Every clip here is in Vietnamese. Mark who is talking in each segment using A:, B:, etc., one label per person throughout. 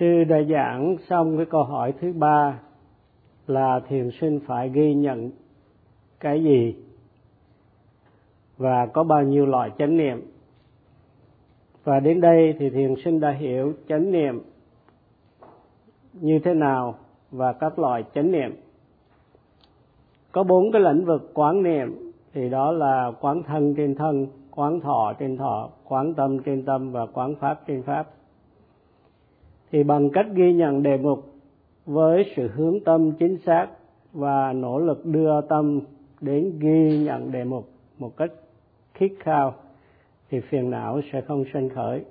A: sư đã giảng xong cái câu hỏi thứ ba là thiền sinh phải ghi nhận cái gì và có bao nhiêu loại chánh niệm. Và đến đây thì thiền sinh đã hiểu chánh niệm như thế nào và các loại chánh niệm. Có bốn cái lĩnh vực quán niệm, thì đó là quán thân trên thân, quán thọ trên thọ, quán tâm trên tâm và quán pháp trên pháp thì bằng cách ghi nhận đề mục với sự hướng tâm chính xác và nỗ lực đưa tâm đến ghi nhận đề mục một cách khít khao, thì phiền não sẽ không sanh khởi.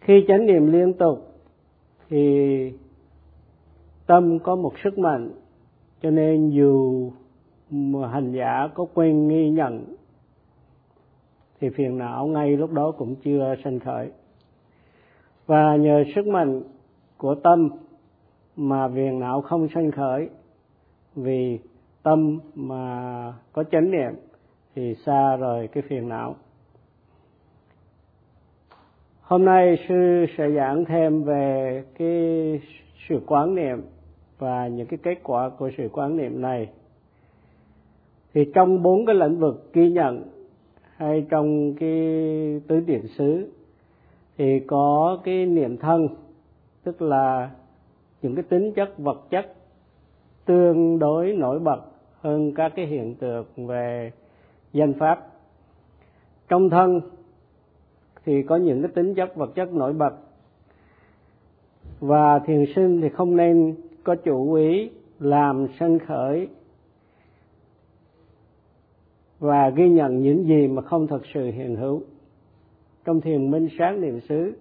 A: Khi chánh niệm liên tục, thì tâm có một sức mạnh, cho nên dù mà hành giả có quên nghi nhận, thì phiền não ngay lúc đó cũng chưa sanh khởi và nhờ sức mạnh của tâm mà phiền não không sanh khởi, vì tâm mà có chánh niệm thì xa rời cái phiền não. Hôm nay sư sẽ giảng thêm về cái sự quán niệm và những cái kết quả của sự quán niệm này. Thì trong bốn cái lĩnh vực ghi nhận, hay trong cái tứ điển xứ thì có cái niệm thân, tức là những cái tính chất, vật chất tương đối nổi bật hơn các cái hiện tượng về danh pháp. Trong thân thì có những cái tính chất, vật chất nổi bật. Và thiền sinh thì không nên có chủ ý làm sanh khởi và ghi nhận những gì mà không thật sự hiện hữu trong thiền minh sáng niệm xứ,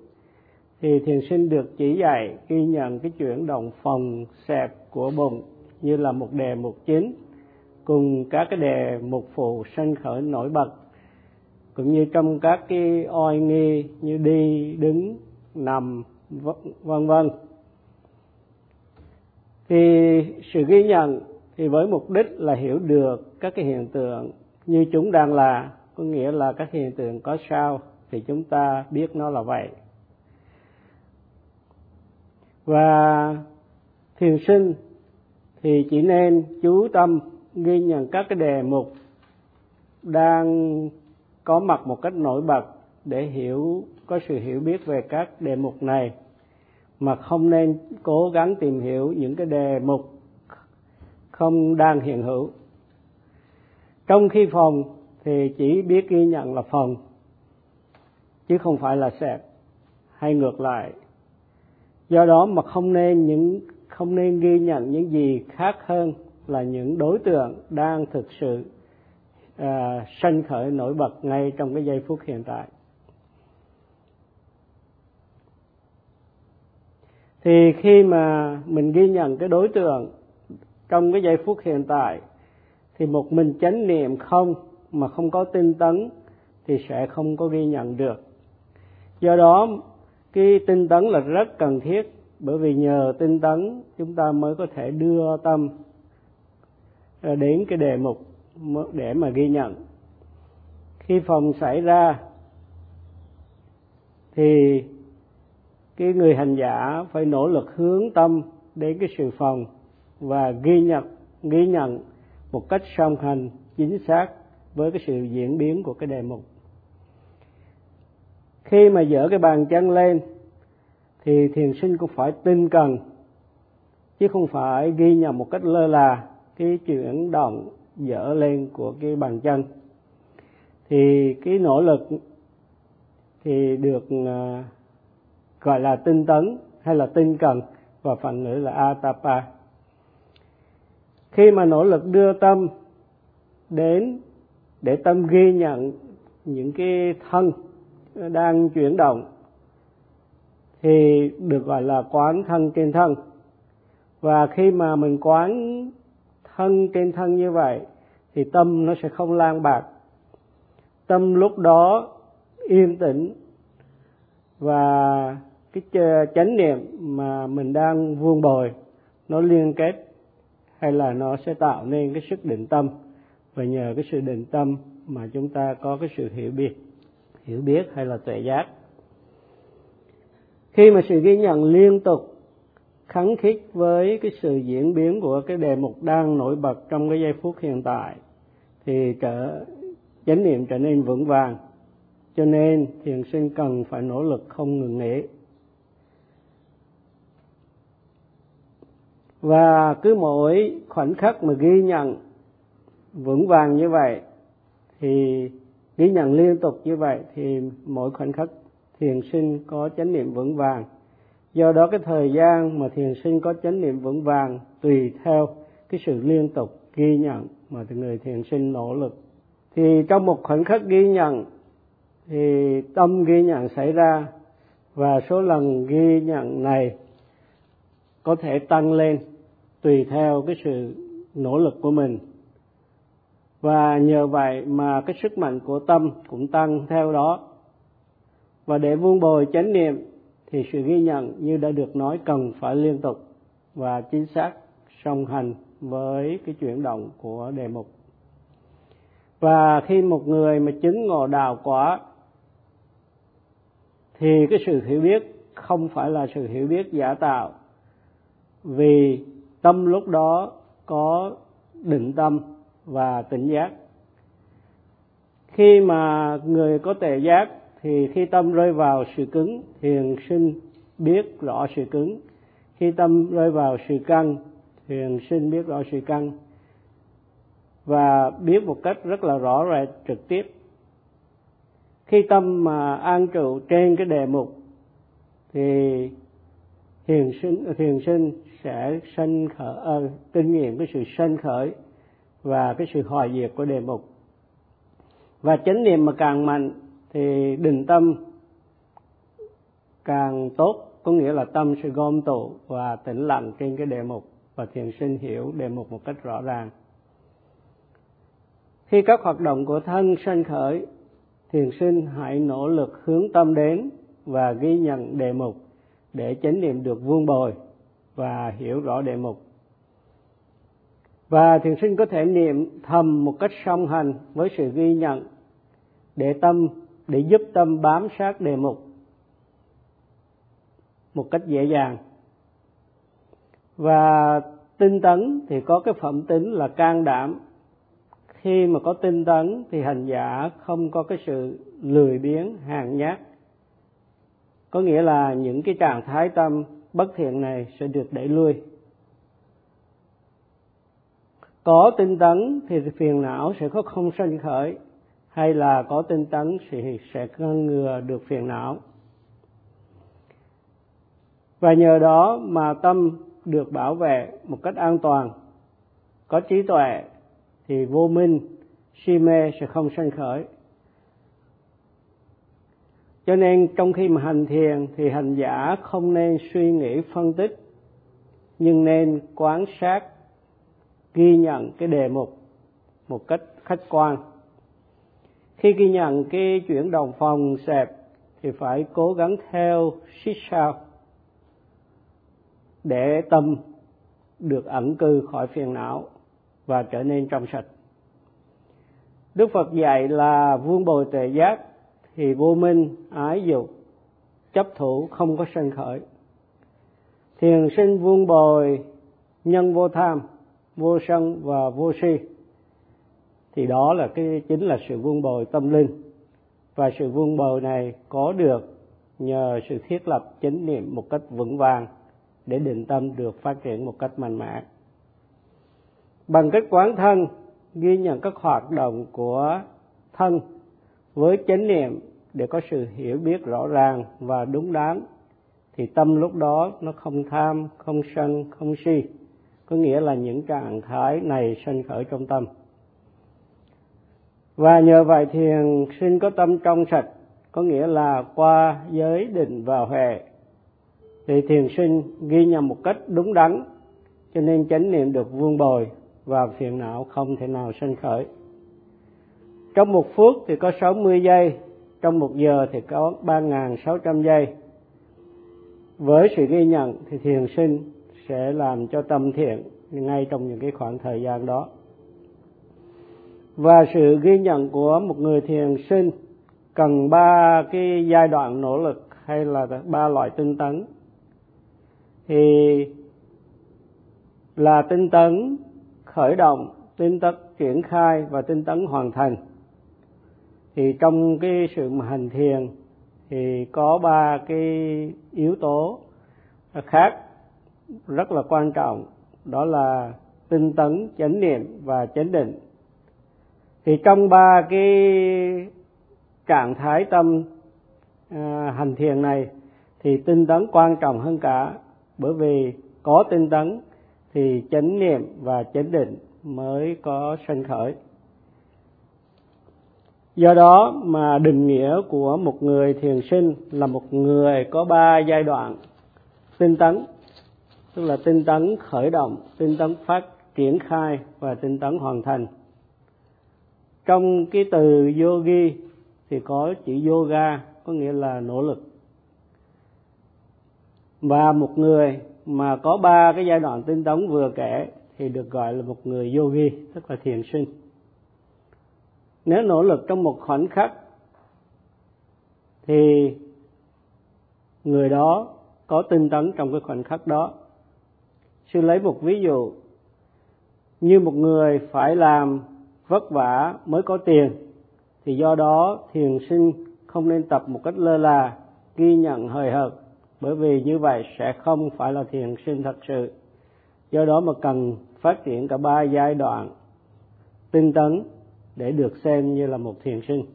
A: thì thiền sinh được chỉ dạy, ghi nhận cái chuyển động phòng xẹp của bụng như là một đề mục chính, cùng các cái đề mục phụ sanh khởi nổi bật, cũng như trong các cái oai nghi như đi, đứng, nằm vân vân. Thì sự ghi nhận thì với mục đích là hiểu được các cái hiện tượng như chúng đang là, có nghĩa là các hiện tượng có sao thì chúng ta biết nó là vậy. Và thiền sinh thì chỉ nên chú tâm ghi nhận các cái đề mục đang có mặt một cách nổi bật để hiểu, có sự hiểu biết về các đề mục này, mà không nên cố gắng tìm hiểu những cái đề mục không đang hiện hữu. Trong khi phòng thì chỉ biết ghi nhận là phòng chứ không phải là sẹt hay ngược lại. Do đó mà không nên những không nên ghi nhận những gì khác hơn là những đối tượng đang thực sự à, sanh khởi nổi bật ngay trong cái giây phút hiện tại. Thì khi mà mình ghi nhận cái đối tượng trong cái giây phút hiện tại thì một mình chánh niệm không mà không có tinh tấn thì sẽ không có ghi nhận được do đó, cái tinh tấn là rất cần thiết, bởi vì nhờ tinh tấn, chúng ta mới có thể đưa tâm đến cái đề mục, để mà ghi nhận. Khi phòng xảy ra, thì cái người hành giả phải nỗ lực hướng tâm đến cái sự phòng và ghi nhận ghi nhận một cách song hành, chính xác với cái sự diễn biến của cái đề mục khi mà dỡ cái bàn chân lên, thì thiền sinh cũng phải tinh cần, chứ không phải ghi nhận một cách lơ là cái chuyển động dỡ lên của cái bàn chân. Thì cái nỗ lực thì được à, gọi là tinh tấn hay là tinh cần, và phần ngữ là atapa. Khi mà nỗ lực đưa tâm đến để tâm ghi nhận những cái thân đang chuyển động, thì được gọi là quán thân trên thân. Và khi mà mình quán thân trên thân như vậy, thì tâm nó sẽ không lan bạc. Tâm lúc đó yên tĩnh và cái chánh niệm mà mình đang vuông bồi, nó liên kết hay là nó sẽ tạo nên cái sức định tâm. Và nhờ cái sự định tâm mà chúng ta có cái sự hiểu biết hiểu biết hay là tuệ giác. Khi mà sự ghi nhận liên tục khắng khít với cái sự diễn biến của cái đề mục đang nổi bật trong cái giây phút hiện tại, thì trở, chánh niệm trở nên vững vàng. Cho nên thiền sinh cần phải nỗ lực không ngừng nghỉ. Và cứ mỗi khoảnh khắc mà ghi nhận vững vàng như vậy, thì ghi nhận liên tục như vậy thì mỗi khoảnh khắc thiền sinh có chánh niệm vững vàng. Do đó cái thời gian mà thiền sinh có chánh niệm vững vàng tùy theo cái sự liên tục ghi nhận mà người thiền sinh nỗ lực. Thì trong một khoảnh khắc ghi nhận thì tâm ghi nhận xảy ra và số lần ghi nhận này có thể tăng lên tùy theo cái sự nỗ lực của mình và nhờ vậy mà cái sức mạnh của tâm cũng tăng theo đó. Và để vuông bồi chánh niệm, thì sự ghi nhận như đã được nói cần phải liên tục và chính xác song hành với cái chuyển động của đề mục. Và khi một người mà chứng ngộ đạo quả, thì cái sự hiểu biết không phải là sự hiểu biết giả tạo, vì tâm lúc đó có định tâm và tỉnh giác. Khi mà người có tệ giác thì khi tâm rơi vào sự cứng thiền sinh biết rõ sự cứng. Khi tâm rơi vào sự căng thiền sinh biết rõ sự căng. Và biết một cách rất là rõ ràng trực tiếp. Khi tâm mà an trụ trên cái đề mục thì thiền sinh thiền sinh sẽ sanh khởi uh, kinh nghiệm cái sự sanh khởi và cái sự hòa diệt của đề mục. Và chánh niệm mà càng mạnh thì định tâm càng tốt, có nghĩa là tâm sẽ gom tụ và tĩnh lặng trên cái đề mục và thiền sinh hiểu đề mục một cách rõ ràng. Khi các hoạt động của thân sanh khởi, thiền sinh hãy nỗ lực hướng tâm đến và ghi nhận đề mục để chánh niệm được vuông bồi và hiểu rõ đề mục và thiền sinh có thể niệm thầm một cách song hành với sự ghi nhận để tâm, để giúp tâm bám sát đề mục một cách dễ dàng. Và tinh tấn thì có cái phẩm tính là can đảm. Khi mà có tinh tấn thì hành giả không có cái sự lười biếng hàng nhát. Có nghĩa là những cái trạng thái tâm bất thiện này sẽ được đẩy lui có tinh tấn thì phiền não sẽ có không sanh khởi, hay là có tinh tấn thì sẽ ngăn ngừa được phiền não. Và nhờ đó mà tâm được bảo vệ một cách an toàn, có trí tuệ thì vô minh, si mê sẽ không sanh khởi. Cho nên trong khi mà hành thiền thì hành giả không nên suy nghĩ phân tích, nhưng nên quan sát ghi nhận cái đề mục một cách khách quan. Khi ghi nhận cái chuyển động phòng xẹp thì phải cố gắng theo xích sao để tâm được ẩn cư khỏi phiền não và trở nên trong sạch. Đức phật dạy là vuông bồi tệ giác thì vô minh, ái dục, chấp thủ không có sanh khởi. Thiền sinh vuông bồi, nhân vô tham vô sân và vô si, thì đó là cái, chính là sự vun bồi tâm linh. Và sự vun bồi này có được nhờ sự thiết lập chánh niệm một cách vững vàng để định tâm được phát triển một cách mạnh mẽ. Bằng cách quán thân, ghi nhận các hoạt động của thân với chánh niệm để có sự hiểu biết rõ ràng và đúng đắn, thì tâm lúc đó nó không tham, không sân, không si có nghĩa là những trạng thái này sanh khởi trong tâm. Và nhờ vậy thiền sinh có tâm trong sạch, có nghĩa là qua giới định và huệ, thì thiền sinh ghi nhận một cách đúng đắn, cho nên chánh niệm được vuông bồi và phiền não không thể nào sanh khởi. Trong một phút thì có 60 giây, trong một giờ thì có 3.600 giây. Với sự ghi nhận thì thiền sinh sẽ làm cho tâm thiện ngay trong những cái khoảng thời gian đó. Và sự ghi nhận của một người thiền sinh cần ba cái giai đoạn nỗ lực hay là ba loại tinh tấn. Thì là tinh tấn khởi động, tinh tấn triển khai và tinh tấn hoàn thành. Thì trong cái sự mà hành thiền thì có ba cái yếu tố khác rất là quan trọng đó là tinh tấn chánh niệm và chánh định. Thì trong ba cái trạng thái tâm à, hành thiền này thì tinh tấn quan trọng hơn cả bởi vì có tinh tấn thì chánh niệm và chánh định mới có sanh khởi. Do đó mà định nghĩa của một người thiền sinh là một người có ba giai đoạn tinh tấn tức là tinh tấn khởi động, tinh tấn phát triển khai và tinh tấn hoàn thành. Trong cái từ yogi thì có chữ yoga, có nghĩa là nỗ lực. Và một người mà có ba cái giai đoạn tinh tấn vừa kể thì được gọi là một người yogi, tức là thiền sinh. Nếu nỗ lực trong một khoảnh khắc thì người đó có tinh tấn trong cái khoảnh khắc đó sư lấy một ví dụ. Như một người phải làm vất vả mới có tiền, thì do đó thiền sinh không nên tập một cách lơ là, ghi nhận hời hợt, bởi vì như vậy sẽ không phải là thiền sinh thật sự. Do đó mà cần phát triển cả ba giai đoạn tinh tấn để được xem như là một thiền sinh.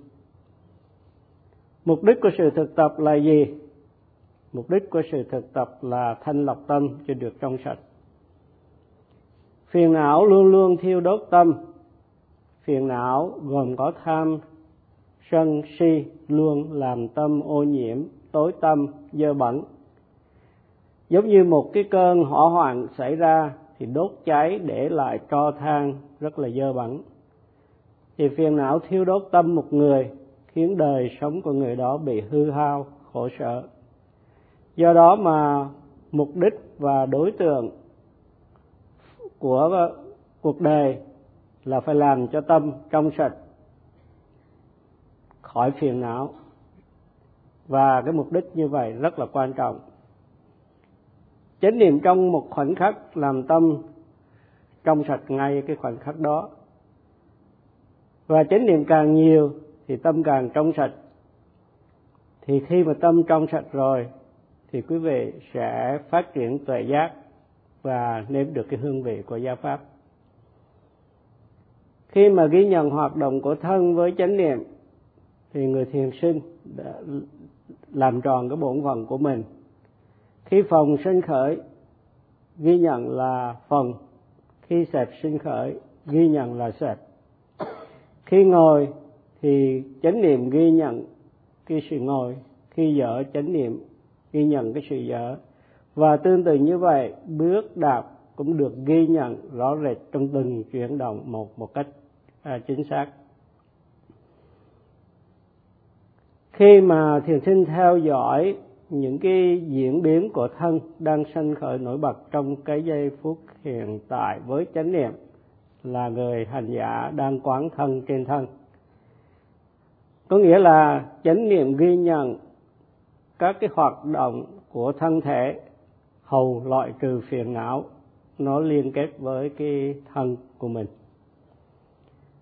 A: Mục đích của sự thực tập là gì? Mục đích của sự thực tập là thanh lọc tâm cho được trong sạch phiền não luôn luôn thiêu đốt tâm. Phiền não gồm có tham, sân, si luôn làm tâm, ô nhiễm, tối tâm, dơ bẩn. Giống như một cái cơn hỏa hoạn xảy ra thì đốt cháy để lại tro than rất là dơ bẩn. Thì phiền não thiêu đốt tâm một người khiến đời sống của người đó bị hư hao, khổ sở. Do đó mà mục đích và đối tượng của, cuộc đời là phải làm cho tâm trong sạch, khỏi phiền não. Và cái mục đích như vậy rất là quan trọng. Chánh niệm trong một khoảnh khắc làm tâm trong sạch ngay cái khoảnh khắc đó. Và chánh niệm càng nhiều thì tâm càng trong sạch. Thì khi mà tâm trong sạch rồi thì quý vị sẽ phát triển tuệ giác và nếm được cái hương vị của gia pháp. Khi mà ghi nhận hoạt động của thân với chánh niệm, thì người thiền sinh đã làm tròn cái bổn phận của mình. Khi phòng sinh khởi, ghi nhận là phòng khi sẹp sinh khởi, ghi nhận là sẹp khi ngồi, thì chánh niệm ghi nhận cái sự ngồi. Khi dở, chánh niệm ghi nhận cái sự dở và tương tự như vậy bước đạp cũng được ghi nhận rõ rệt trong từng chuyển động một một cách à, chính xác. Khi mà thiền sinh theo dõi những cái diễn biến của thân đang sanh khởi nổi bật trong cái giây phút hiện tại với chánh niệm là người hành giả đang quán thân trên thân. Có nghĩa là chánh niệm ghi nhận các cái hoạt động của thân thể hầu loại trừ phiền não nó liên kết với cái thân của mình.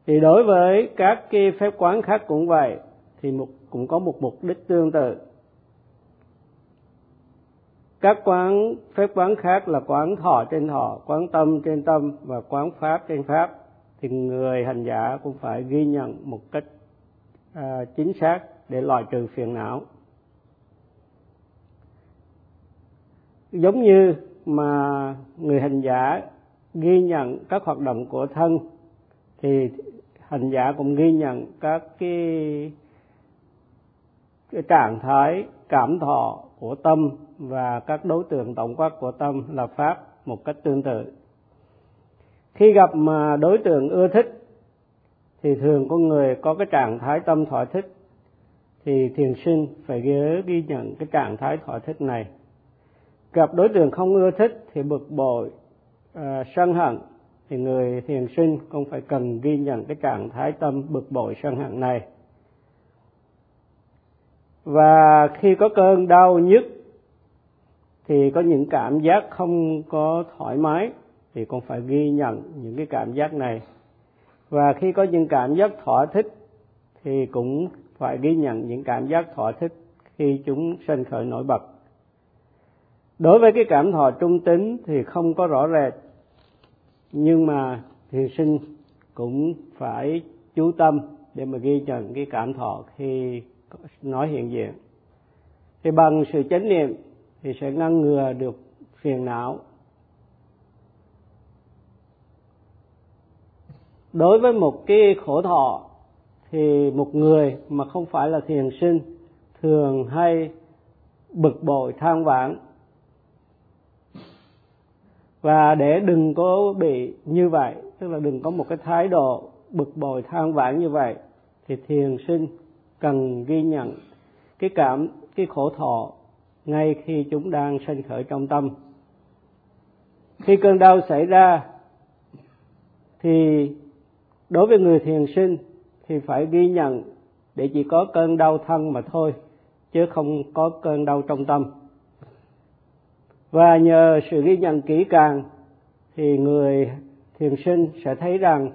A: Thì đối với các cái phép quán khác cũng vậy thì một cũng có một mục đích tương tự. Các quán phép quán khác là quán thọ trên thọ quán tâm trên tâm và quán pháp trên pháp thì người hành giả cũng phải ghi nhận một cách à, chính xác để loại trừ phiền não. Giống như mà người hành giả ghi nhận các hoạt động của thân, thì hành giả cũng ghi nhận các cái cái trạng thái, cảm thọ của tâm và các đối tượng tổng quát của tâm là pháp một cách tương tự. Khi gặp mà đối tượng ưa thích, thì thường con người có cái trạng thái tâm thỏa thích, thì thiền sinh phải nhớ ghi nhận cái trạng thái thỏa thích này gặp đối tượng không ưa thích thì bực bội à, sân hận. Thì người thiền sinh cũng phải cần ghi nhận cái trạng thái tâm bực bội sân hận này. Và khi có cơn đau nhức thì có những cảm giác không có thoải mái thì cũng phải ghi nhận những cái cảm giác này. Và khi có những cảm giác thỏa thích thì cũng phải ghi nhận những cảm giác thỏa thích khi chúng sinh khởi nổi bật đối với cái cảm thọ trung tính thì không có rõ rệt, nhưng mà thiền sinh cũng phải chú tâm để mà ghi nhận cái cảm thọ khi nói hiện diện. Thì bằng sự chánh niệm thì sẽ ngăn ngừa được phiền não. Đối với một cái khổ thọ thì một người mà không phải là thiền sinh thường hay bực bội than vãn và để đừng có bị như vậy, tức là đừng có một cái thái độ bực bội, than vãn như vậy, thì thiền sinh cần ghi nhận cái cảm, cái khổ thọ ngay khi chúng đang sinh khởi trong tâm. Khi cơn đau xảy ra, thì đối với người thiền sinh thì phải ghi nhận để chỉ có cơn đau thân mà thôi, chứ không có cơn đau trong tâm và nhờ sự ghi nhận kỹ càng thì người thiền sinh sẽ thấy rằng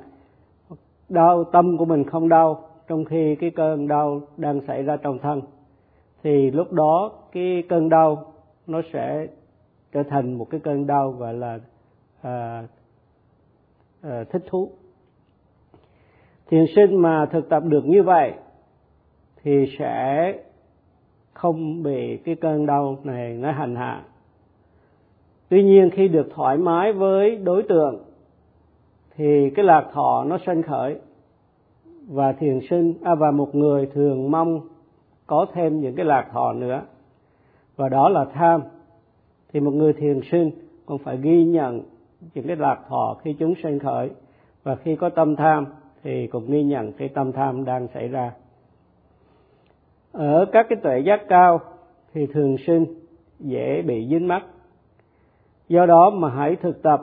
A: đau tâm của mình không đau trong khi cái cơn đau đang xảy ra trong thân. Thì lúc đó cái cơn đau nó sẽ trở thành một cái cơn đau gọi là à, à, thích thú. Thiền sinh mà thực tập được như vậy thì sẽ không bị cái cơn đau này nó hành hạ tuy nhiên khi được thoải mái với đối tượng thì cái lạc thọ nó sanh khởi. Và thiền sinh à, và một người thường mong có thêm những cái lạc thọ nữa. Và đó là tham. Thì một người thiền sinh còn phải ghi nhận những cái lạc thọ khi chúng sanh khởi. Và khi có tâm tham thì cũng ghi nhận cái tâm tham đang xảy ra. Ở các cái tuệ giác cao thì thường sinh dễ bị dính mắc do đó mà hãy thực tập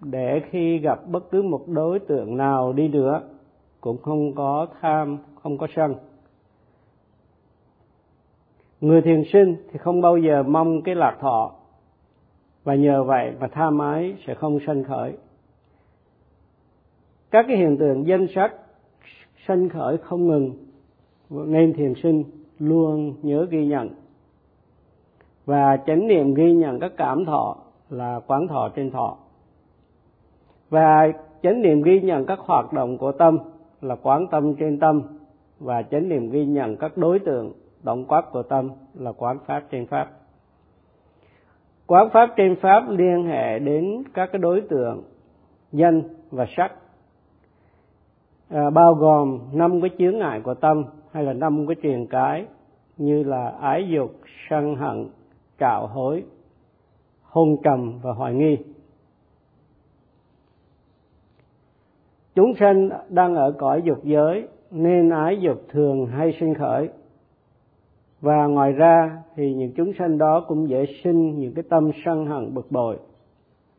A: để khi gặp bất cứ một đối tượng nào đi nữa, cũng không có tham, không có sân. Người thiền sinh thì không bao giờ mong cái lạc thọ, và nhờ vậy mà tha mái sẽ không sanh khởi. Các cái hiện tượng danh sắc sanh khởi không ngừng, nên thiền sinh luôn nhớ ghi nhận. Và chánh niệm ghi nhận các cảm thọ là quán thọ trên thọ. Và chánh niệm ghi nhận các hoạt động của tâm là quán tâm trên tâm và chánh niệm ghi nhận các đối tượng động quát của tâm là quán pháp trên pháp. Quán pháp trên pháp liên hệ đến các cái đối tượng danh và sắc. À, bao gồm năm cái chướng ngại của tâm hay là năm cái truyền cái như là ái dục sân hận cạo hối hôn trầm và hoài nghi. Chúng sanh đang ở cõi dục giới, nên ái dục thường hay sinh khởi. Và ngoài ra thì những chúng sanh đó cũng dễ sinh những cái tâm sân hận bực bội,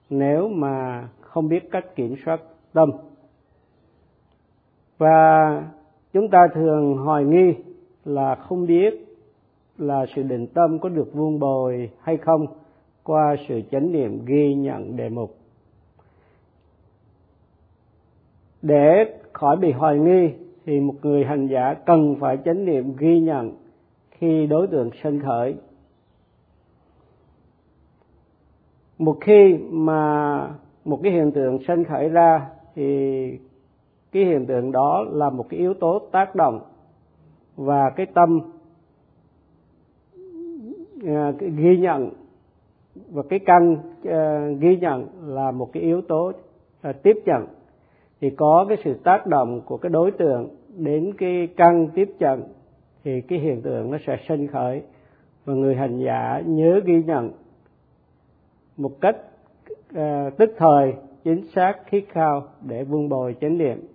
A: nếu mà không biết cách kiểm soát tâm. Và chúng ta thường hoài nghi là không biết là sự định tâm có được vuông bồi hay không qua sự chánh niệm ghi nhận đề mục. Để khỏi bị hoài nghi thì một người hành giả cần phải chánh niệm ghi nhận khi đối tượng sân khởi. Một khi mà một cái hiện tượng sân khởi ra thì cái hiện tượng đó là một cái yếu tố tác động và cái tâm à, ghi nhận và cái căn uh, ghi nhận là một cái yếu tố uh, tiếp nhận. Thì có cái sự tác động của cái đối tượng đến cái căn tiếp nhận thì cái hiện tượng nó sẽ sinh khởi. Và người hành giả nhớ ghi nhận một cách uh, tức thời chính xác khiết khao để vun bồi chánh niệm.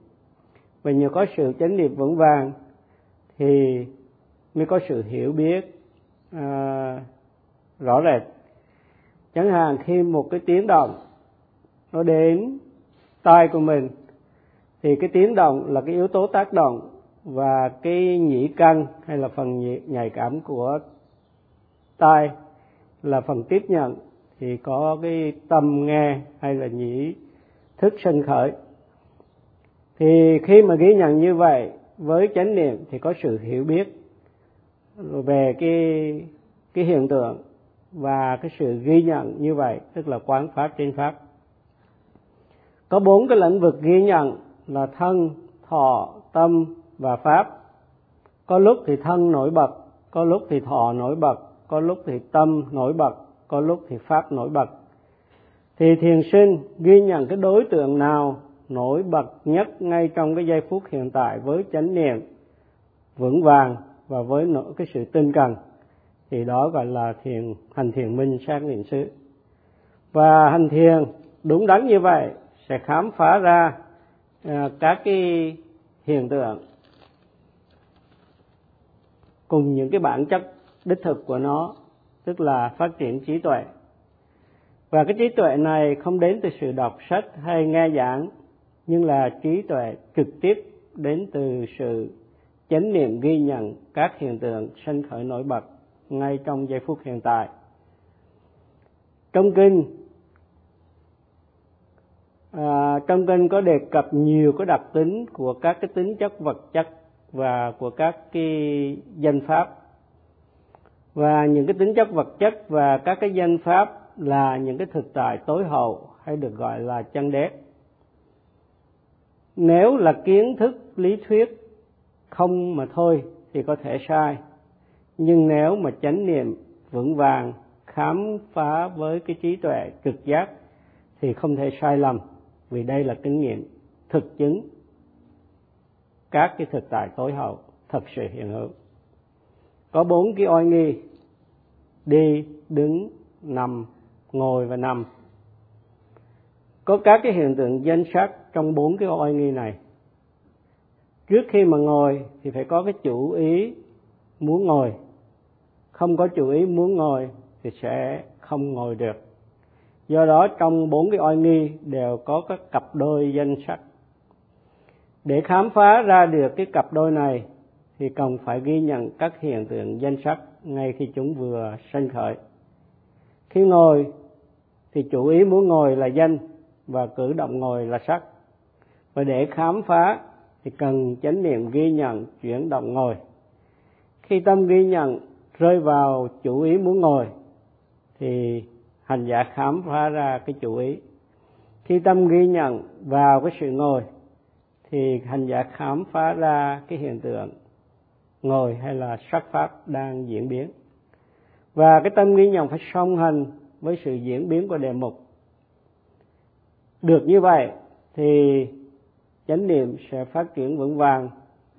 A: Và nhờ có sự chánh niệm vững vàng thì mới có sự hiểu biết uh, rõ rệt chẳng hạn khi một cái tiếng động, nó đến tai của mình, thì cái tiếng động là cái yếu tố tác động và cái nhĩ căn hay là phần nhạy cảm của tai là phần tiếp nhận, thì có cái tâm nghe hay là nhĩ thức sân khởi. Thì khi mà ghi nhận như vậy với chánh niệm thì có sự hiểu biết về cái cái hiện tượng và cái sự ghi nhận như vậy, tức là quán pháp trên pháp. Có bốn cái lĩnh vực ghi nhận là thân, thọ, tâm và pháp. Có lúc thì thân nổi bật, có lúc thì thọ nổi bật, có lúc thì tâm nổi bật, có lúc thì pháp nổi bật. Thì thiền sinh ghi nhận cái đối tượng nào nổi bật nhất ngay trong cái giây phút hiện tại với chánh niệm vững vàng và với cái sự tinh cần? Thì đó gọi là thiền hành thiền minh sát niệm xứ. Và hành thiền đúng đắn như vậy sẽ khám phá ra à, các cái hiện tượng cùng những cái bản chất đích thực của nó tức là phát triển trí tuệ. Và cái trí tuệ này không đến từ sự đọc sách hay nghe giảng nhưng là trí tuệ trực tiếp đến từ sự chánh niệm ghi nhận các hiện tượng sanh khởi nổi bật ngay trong giây phút hiện tại. Trong kinh à, trong kinh có đề cập nhiều cái đặc tính của các cái tính chất vật chất và của các cái danh pháp. Và những cái tính chất vật chất và các cái danh pháp là những cái thực tại tối hậu hay được gọi là chân đế. Nếu là kiến thức lý thuyết không mà thôi thì có thể sai nhưng nếu mà chánh niệm vững vàng, khám phá với cái trí tuệ trực giác thì không thể sai lầm, vì đây là kinh nghiệm thực chứng. Các cái thực tại tối hậu thật sự hiện hữu. Có bốn cái oai nghi. Đi, đứng, nằm, ngồi và nằm. Có các cái hiện tượng danh sắc trong bốn cái oai nghi này. Trước khi mà ngồi thì phải có cái chủ ý muốn ngồi không có chủ ý muốn ngồi thì sẽ không ngồi được. Do đó trong bốn cái oai nghi đều có các cặp đôi danh sắc. Để khám phá ra được cái cặp đôi này thì cần phải ghi nhận các hiện tượng danh sắc ngay khi chúng vừa sanh khởi. Khi ngồi thì chủ ý muốn ngồi là danh và cử động ngồi là sắc. Và để khám phá thì cần chánh niệm ghi nhận chuyển động ngồi. Khi tâm ghi nhận rơi vào chủ ý muốn ngồi, thì hành giả khám phá ra cái chủ ý. Khi tâm ghi nhận vào cái sự ngồi, thì hành giả khám phá ra cái hiện tượng ngồi hay là sắc pháp đang diễn biến. Và cái tâm ghi nhận phải song hành với sự diễn biến của đề mục. Được như vậy thì chánh niệm sẽ phát triển vững vàng,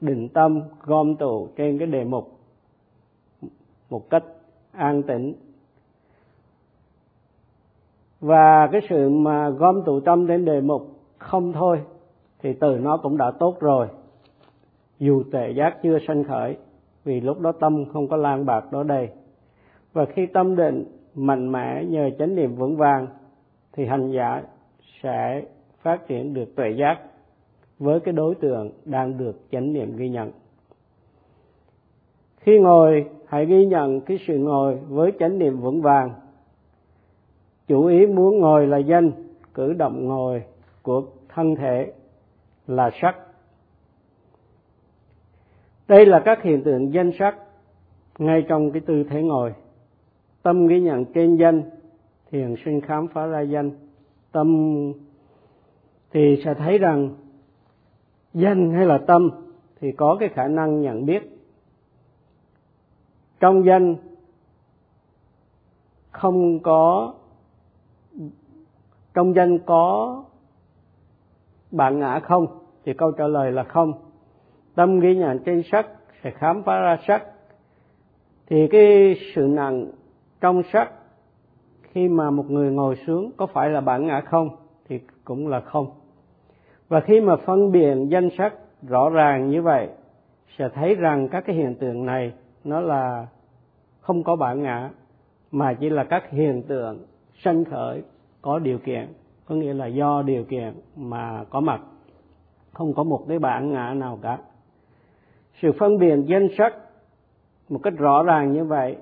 A: định tâm gom tụ trên cái đề mục một cách an tĩnh. Và cái sự mà gom tụ tâm đến đề mục không thôi, thì từ nó cũng đã tốt rồi. Dù tệ giác chưa sanh khởi, vì lúc đó tâm không có lan bạc đó đây. Và khi tâm định mạnh mẽ nhờ chánh niệm vững vàng, thì hành giả sẽ phát triển được tuệ giác với cái đối tượng đang được chánh niệm ghi nhận. Khi ngồi hãy ghi nhận cái sự ngồi với chánh niệm vững vàng. Chủ ý muốn ngồi là danh, cử động ngồi của thân thể là sắc. Đây là các hiện tượng danh sắc ngay trong cái tư thế ngồi. Tâm ghi nhận trên danh thiền sinh khám phá ra danh. Tâm thì sẽ thấy rằng danh hay là tâm thì có cái khả năng nhận biết trong danh không có, trong danh có bạn ngã không, thì câu trả lời là không. Tâm ghi nhận trên sắc, sẽ khám phá ra sắc. Thì cái sự nặng trong sắc, khi mà một người ngồi xuống có phải là bản ngã không, thì cũng là không. Và khi mà phân biệt danh sắc rõ ràng như vậy, sẽ thấy rằng các cái hiện tượng này nó là không có bản ngã, mà chỉ là các hiện tượng sanh khởi có điều kiện. Có nghĩa là do điều kiện mà có mặt. Không có một cái bản ngã nào cả. Sự phân biệt danh sắc, một cách rõ ràng như vậy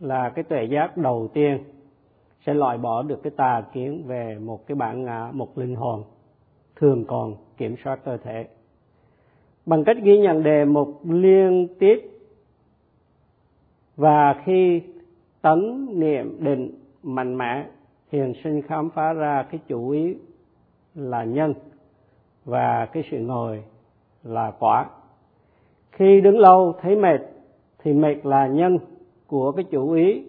A: là cái tuệ giác đầu tiên sẽ loại bỏ được cái tà kiến về một cái bản ngã, một linh hồn thường còn kiểm soát cơ thể. Bằng cách ghi nhận đề mục liên tiếp và khi tấn niệm định mạnh mẽ thiền sinh khám phá ra cái chủ ý là nhân và cái sự ngồi là quả. Khi đứng lâu thấy mệt thì mệt là nhân của cái chủ ý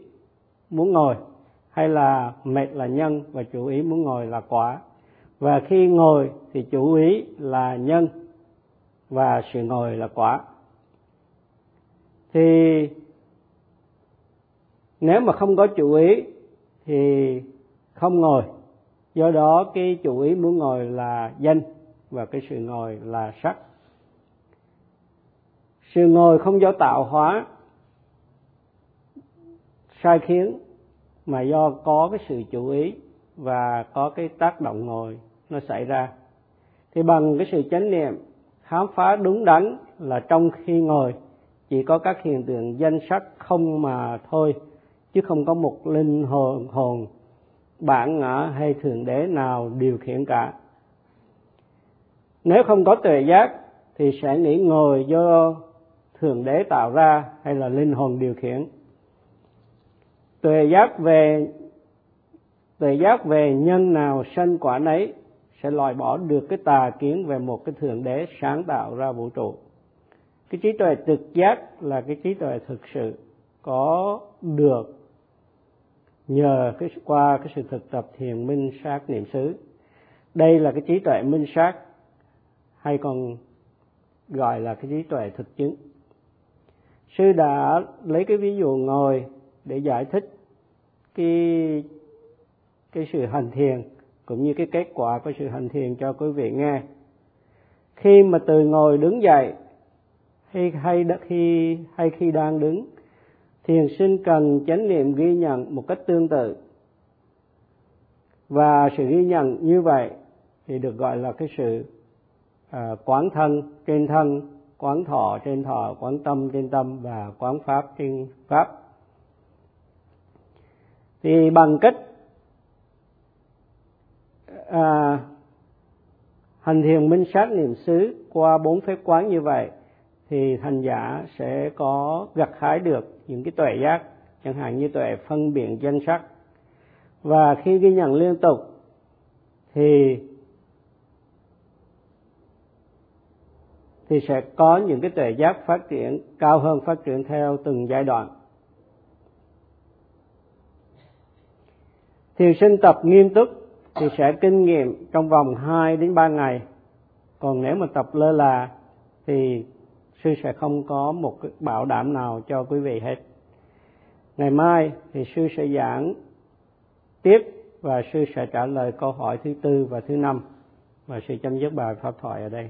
A: muốn ngồi, hay là mệt là nhân và chủ ý muốn ngồi là quả. Và khi ngồi thì chủ ý là nhân và sự ngồi là quả. Thì nếu mà không có chủ ý thì không ngồi. Do đó cái chủ ý muốn ngồi là danh và cái sự ngồi là sắc. Sự ngồi không do tạo hóa, sai khiến, mà do có cái sự chủ ý và có cái tác động ngồi nó xảy ra. Thì bằng cái sự chánh niệm, khám phá đúng đắn là trong khi ngồi, chỉ có các hiện tượng danh sắc không mà thôi chứ không có một linh hồn hồn, bản ngã hay thượng đế nào điều khiển cả. Nếu không có tuệ giác, thì sẽ nghĩ ngồi do thượng đế tạo ra hay là linh hồn điều khiển. Tuệ giác về, tuệ giác về nhân nào sanh quả nấy sẽ loại bỏ được cái tà kiến về một cái thượng đế sáng tạo ra vũ trụ. Cái trí tuệ trực giác là cái trí tuệ thực sự có được nhờ cái, qua cái sự thực tập thiền minh sát niệm xứ. Đây là cái trí tuệ minh sát, hay còn gọi là cái trí tuệ thực chứng. Sư đã lấy cái ví dụ ngồi để giải thích cái cái sự hành thiền, cũng như cái kết quả của sự hành thiền cho quý vị nghe. Khi mà từ ngồi đứng dậy, hay hay khi hay khi đang đứng thiền sinh cần chánh niệm ghi nhận một cách tương tự. Và sự ghi nhận như vậy thì được gọi là cái sự à, quán thân trên thân quán thọ trên thọ quán tâm trên tâm và quán pháp trên pháp. Thì bằng cách à, hành thiền minh sát niệm xứ qua bốn phép quán như vậy thì thành giả sẽ có gặt hái được những cái tuệ giác, chẳng hạn như tuệ phân biệt danh sắc. Và khi ghi nhận liên tục thì thì sẽ có những cái tuệ giác phát triển, cao hơn phát triển theo từng giai đoạn. Thiền sinh tập nghiêm túc thì sẽ kinh nghiệm trong vòng 2 đến 3 ngày. Còn nếu mà tập lơ là thì sư sẽ không có một cái bảo đảm nào cho quý vị hết. Ngày mai thì sư sẽ giảng tiếp và sư sẽ trả lời câu hỏi thứ tư và thứ năm. Và sư chấm dứt bài pháp thoại ở đây.